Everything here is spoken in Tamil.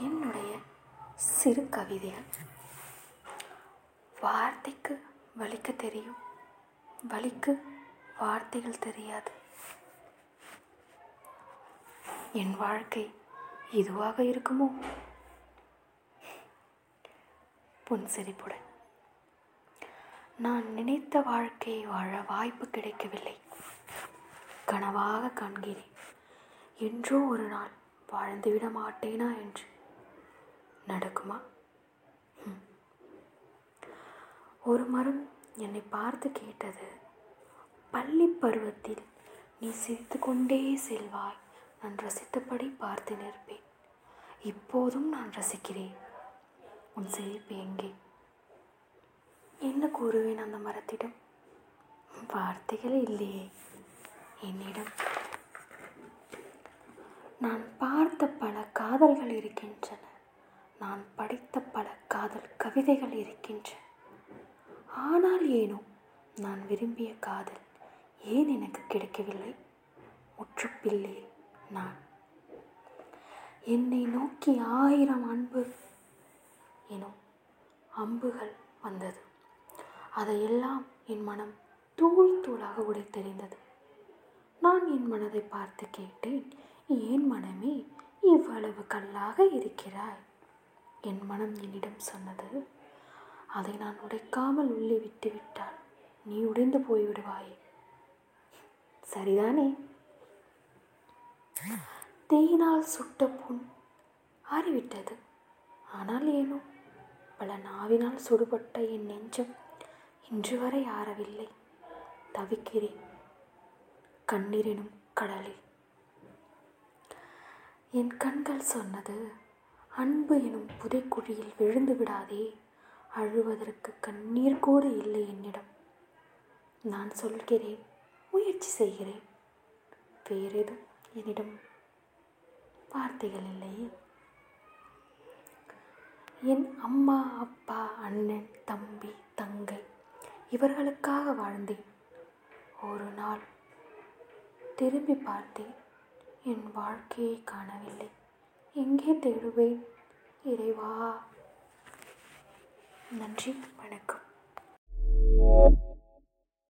என்னுடைய சிறு கவிதைகள். வார்த்தைக்கு வலிக்க தெரியும். வலிக்கு வார்த்தைகள் தெரியாது. என் வாழ்க்கை இதுவாக இருக்குமோ? புன்சிரிப்புடன் நான் நினைத்த வாழ்க்கையை வாழ வாய்ப்பு கிடைக்கவில்லை. கனவாக காண்கிறேன். என்றோ ஒரு நாள் வாழ்ந்துவிட மாட்டேனா என்று. நடக்குமா? ஒரு மரம் என்னை பார்த்து கேட்டது பள்ளி பருவத்தில் நீ சிரித்து கொண்டே செல்வாய். நான் ரசித்தபடி பார்த்து நிற்பேன். இப்போதும் நான் ரசிக்கிறேன். உன் சிரிப்பு எங்கே? என்ன கூறுவேன் அந்த மரத்திடம்? வார்த்தைகள் இல்லையே என்னிடம். நான் பார்த்த பல காதல்கள் இருக்கின்றன. நான் படித்த பல காதல் கவிதைகள் இருக்கின்றன ஆனால் ஏனோ நான் விரும்பிய காதல் ஏன் எனக்கு கிடைக்கவில்லை? முற்றுப்பிள்ளை நான். என்னை நோக்கி ஆயிரம் அன்பு எனும் அம்புகள் வந்தது. அதையெல்லாம் என் மனம் தூள் தூளாக உடைத்தெறிந்தது. நான் என் மனதை பார்த்து கேட்டேன் ஏன் மனமே இவ்வளவு கல்லாக இருக்கிறாய்? என் மனம் என்னிடம் சொன்னது. அதை நான் உடைக்காமல் உள்ளே விட்டுவிட்டால் நீ உடைந்து போய்விடுவாய். சரிதானே? தேயினால் சுட்ட புண் ஆறிவிட்டது. ஆனால் ஏனோ? பல நாவினால் சுடுபட்ட என் நெஞ்சம் இன்று வரை ஆறவில்லை. தவிக்கிறேன் கண்ணீரினும் கடலில். என் கண்கள் சொன்னது அன்பு எனும் புதைக்குழியில் விழுந்து விடாதே. அழுவதற்கு கண்ணீர் கூட இல்லை என்னிடம். நான் சொல்கிறேன் முயற்சி செய்கிறேன். வேறெதும் என்னிடம் வார்த்தைகள் இல்லையே என் அம்மா அப்பா அண்ணன் தம்பி தங்கை இவர்களுக்காக வாழ்ந்தேன். ஒரு நாள் திரும்பி பார்த்தேன் என் வாழ்க்கையை காணவில்லை. எங்கே தேடுவேன்? இறைவா. நன்றி வணக்கம்.